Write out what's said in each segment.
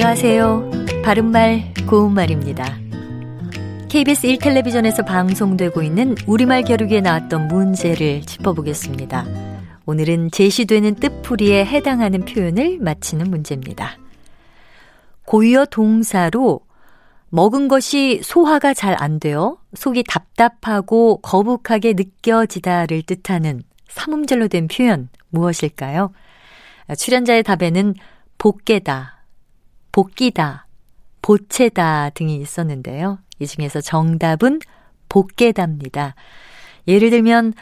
안녕하세요. 바른말, 고운말입니다. KBS 1텔레비전에서 방송되고 있는 우리말 겨루기에 나왔던 문제를 짚어보겠습니다. 오늘은 제시되는 뜻풀이에 해당하는 표현을 맞히는 문제입니다. 고유어 동사로 먹은 것이 소화가 잘 안 되어 속이 답답하고 거북하게 느껴지다를 뜻하는 삼음절로 된 표현 무엇일까요? 출연자의 답에는 복개다, 복기다, 보채다 등이 있었는데요. 이 중에서 정답은 복개답니다. 예를 들면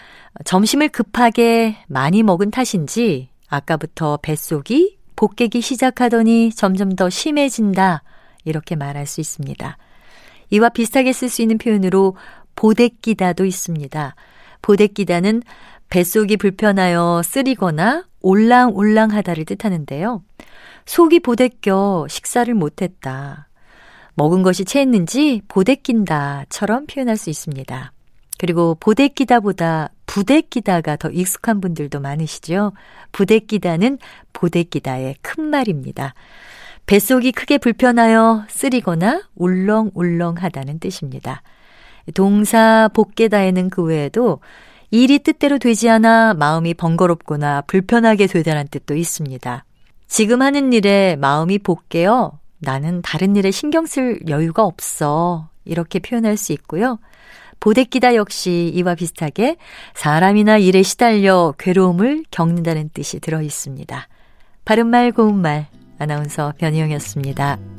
점심을 급하게 많이 먹은 탓인지 아까부터 뱃속이 복개기 시작하더니 점점 더 심해진다. 이렇게 말할 수 있습니다. 이와 비슷하게 쓸 수 있는 표현으로 보대끼다도 있습니다. 보대끼다는 뱃속이 불편하여 쓰리거나 올랑올랑하다를 뜻하는데요. 속이 보대껴 식사를 못했다. 먹은 것이 체했는지 보대낀다처럼 표현할 수 있습니다. 그리고 보대끼다보다 부대끼다가 더 익숙한 분들도 많으시죠. 부대끼다는 보대끼다의 큰 말입니다. 뱃속이 크게 불편하여 쓰리거나 울렁울렁하다는 뜻입니다. 동사 복개다에는 그 외에도 일이 뜻대로 되지 않아 마음이 번거롭거나 불편하게 되다는 뜻도 있습니다. 지금 하는 일에 마음이 복개어 나는 다른 일에 신경 쓸 여유가 없어. 이렇게 표현할 수 있고요. 보대끼다 역시 이와 비슷하게 사람이나 일에 시달려 괴로움을 겪는다는 뜻이 들어 있습니다. 바른말 고운말 아나운서 변희영이었습니다.